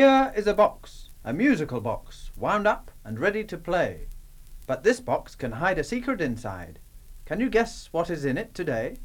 Here is a box, a musical box, wound up and ready to play. But this box can hide a secret inside. Can you guess what is in it today?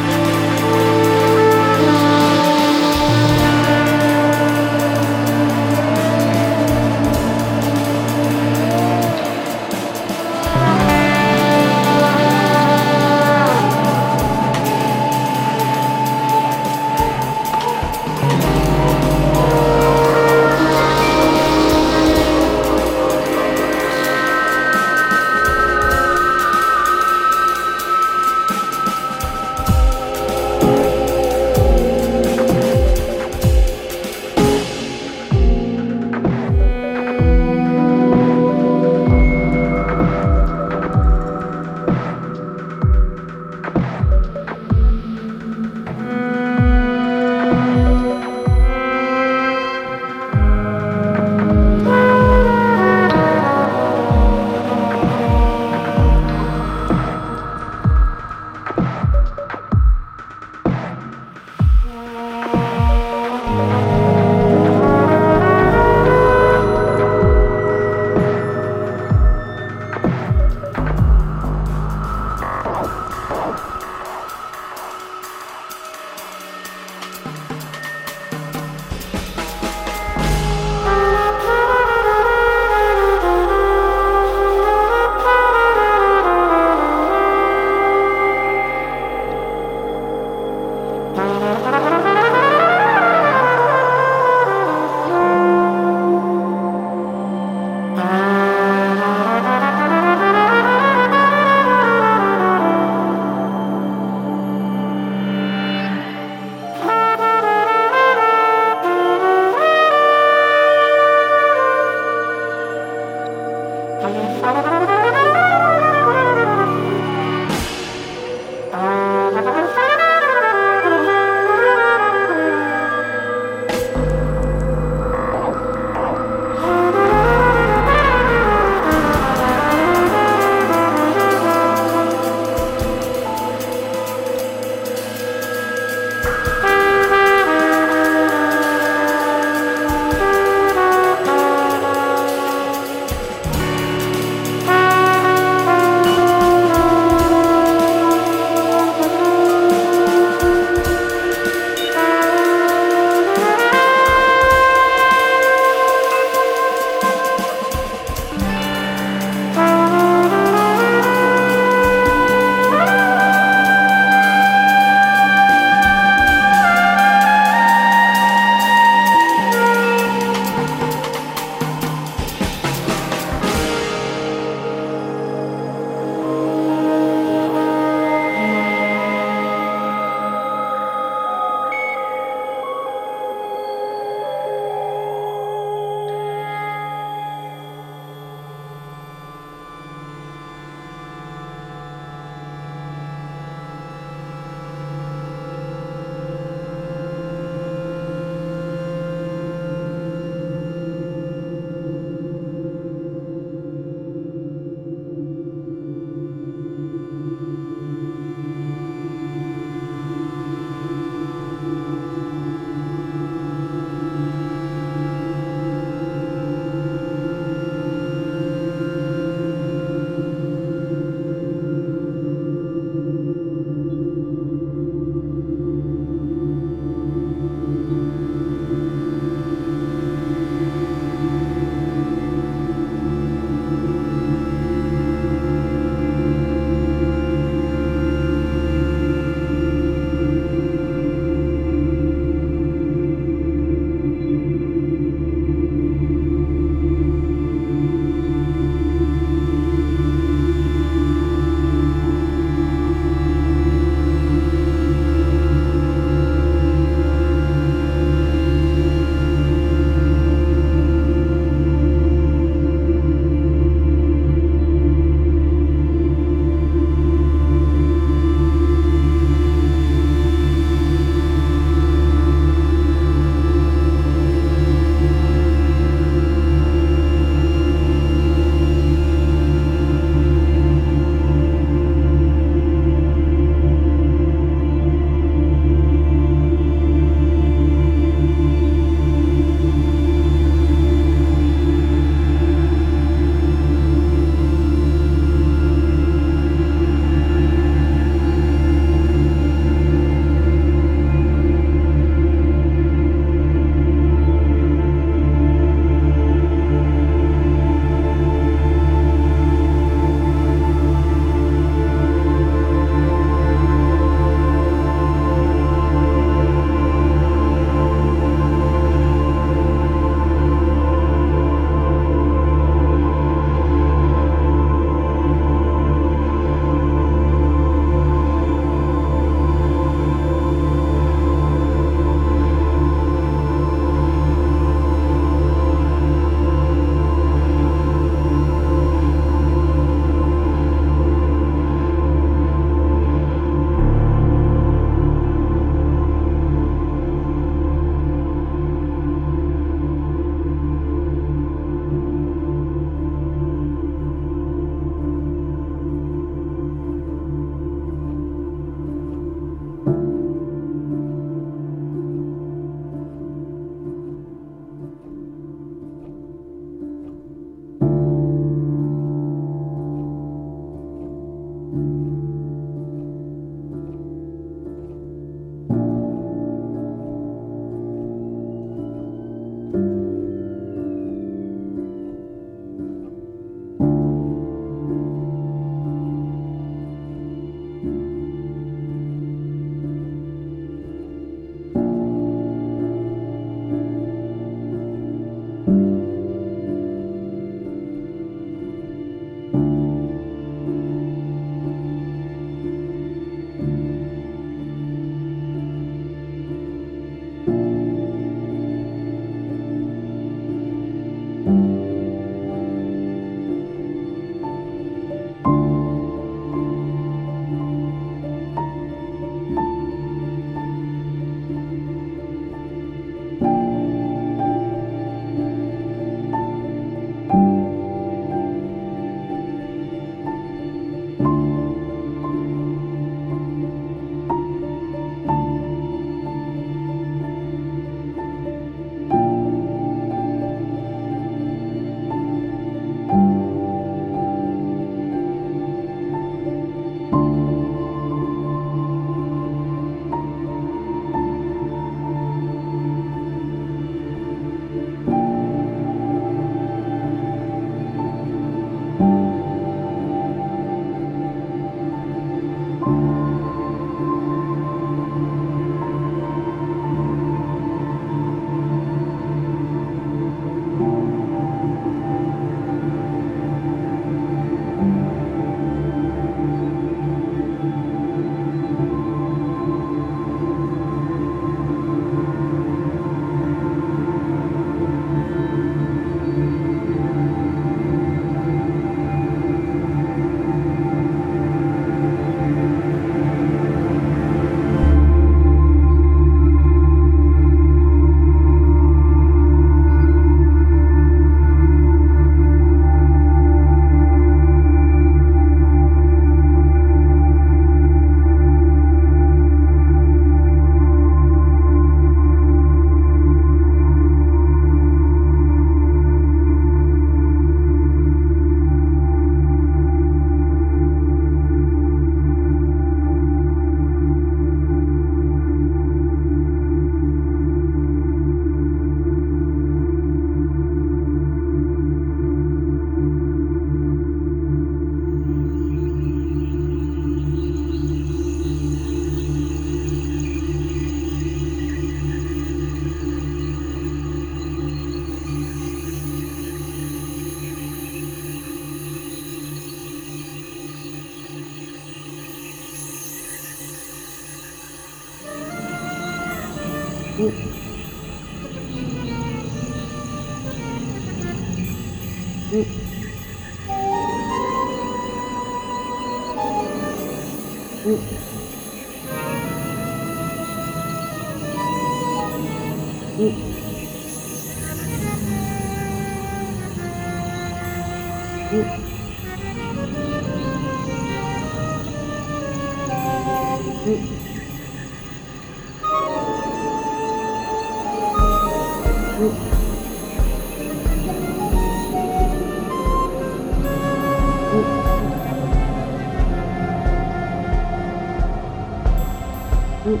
Thank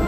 you.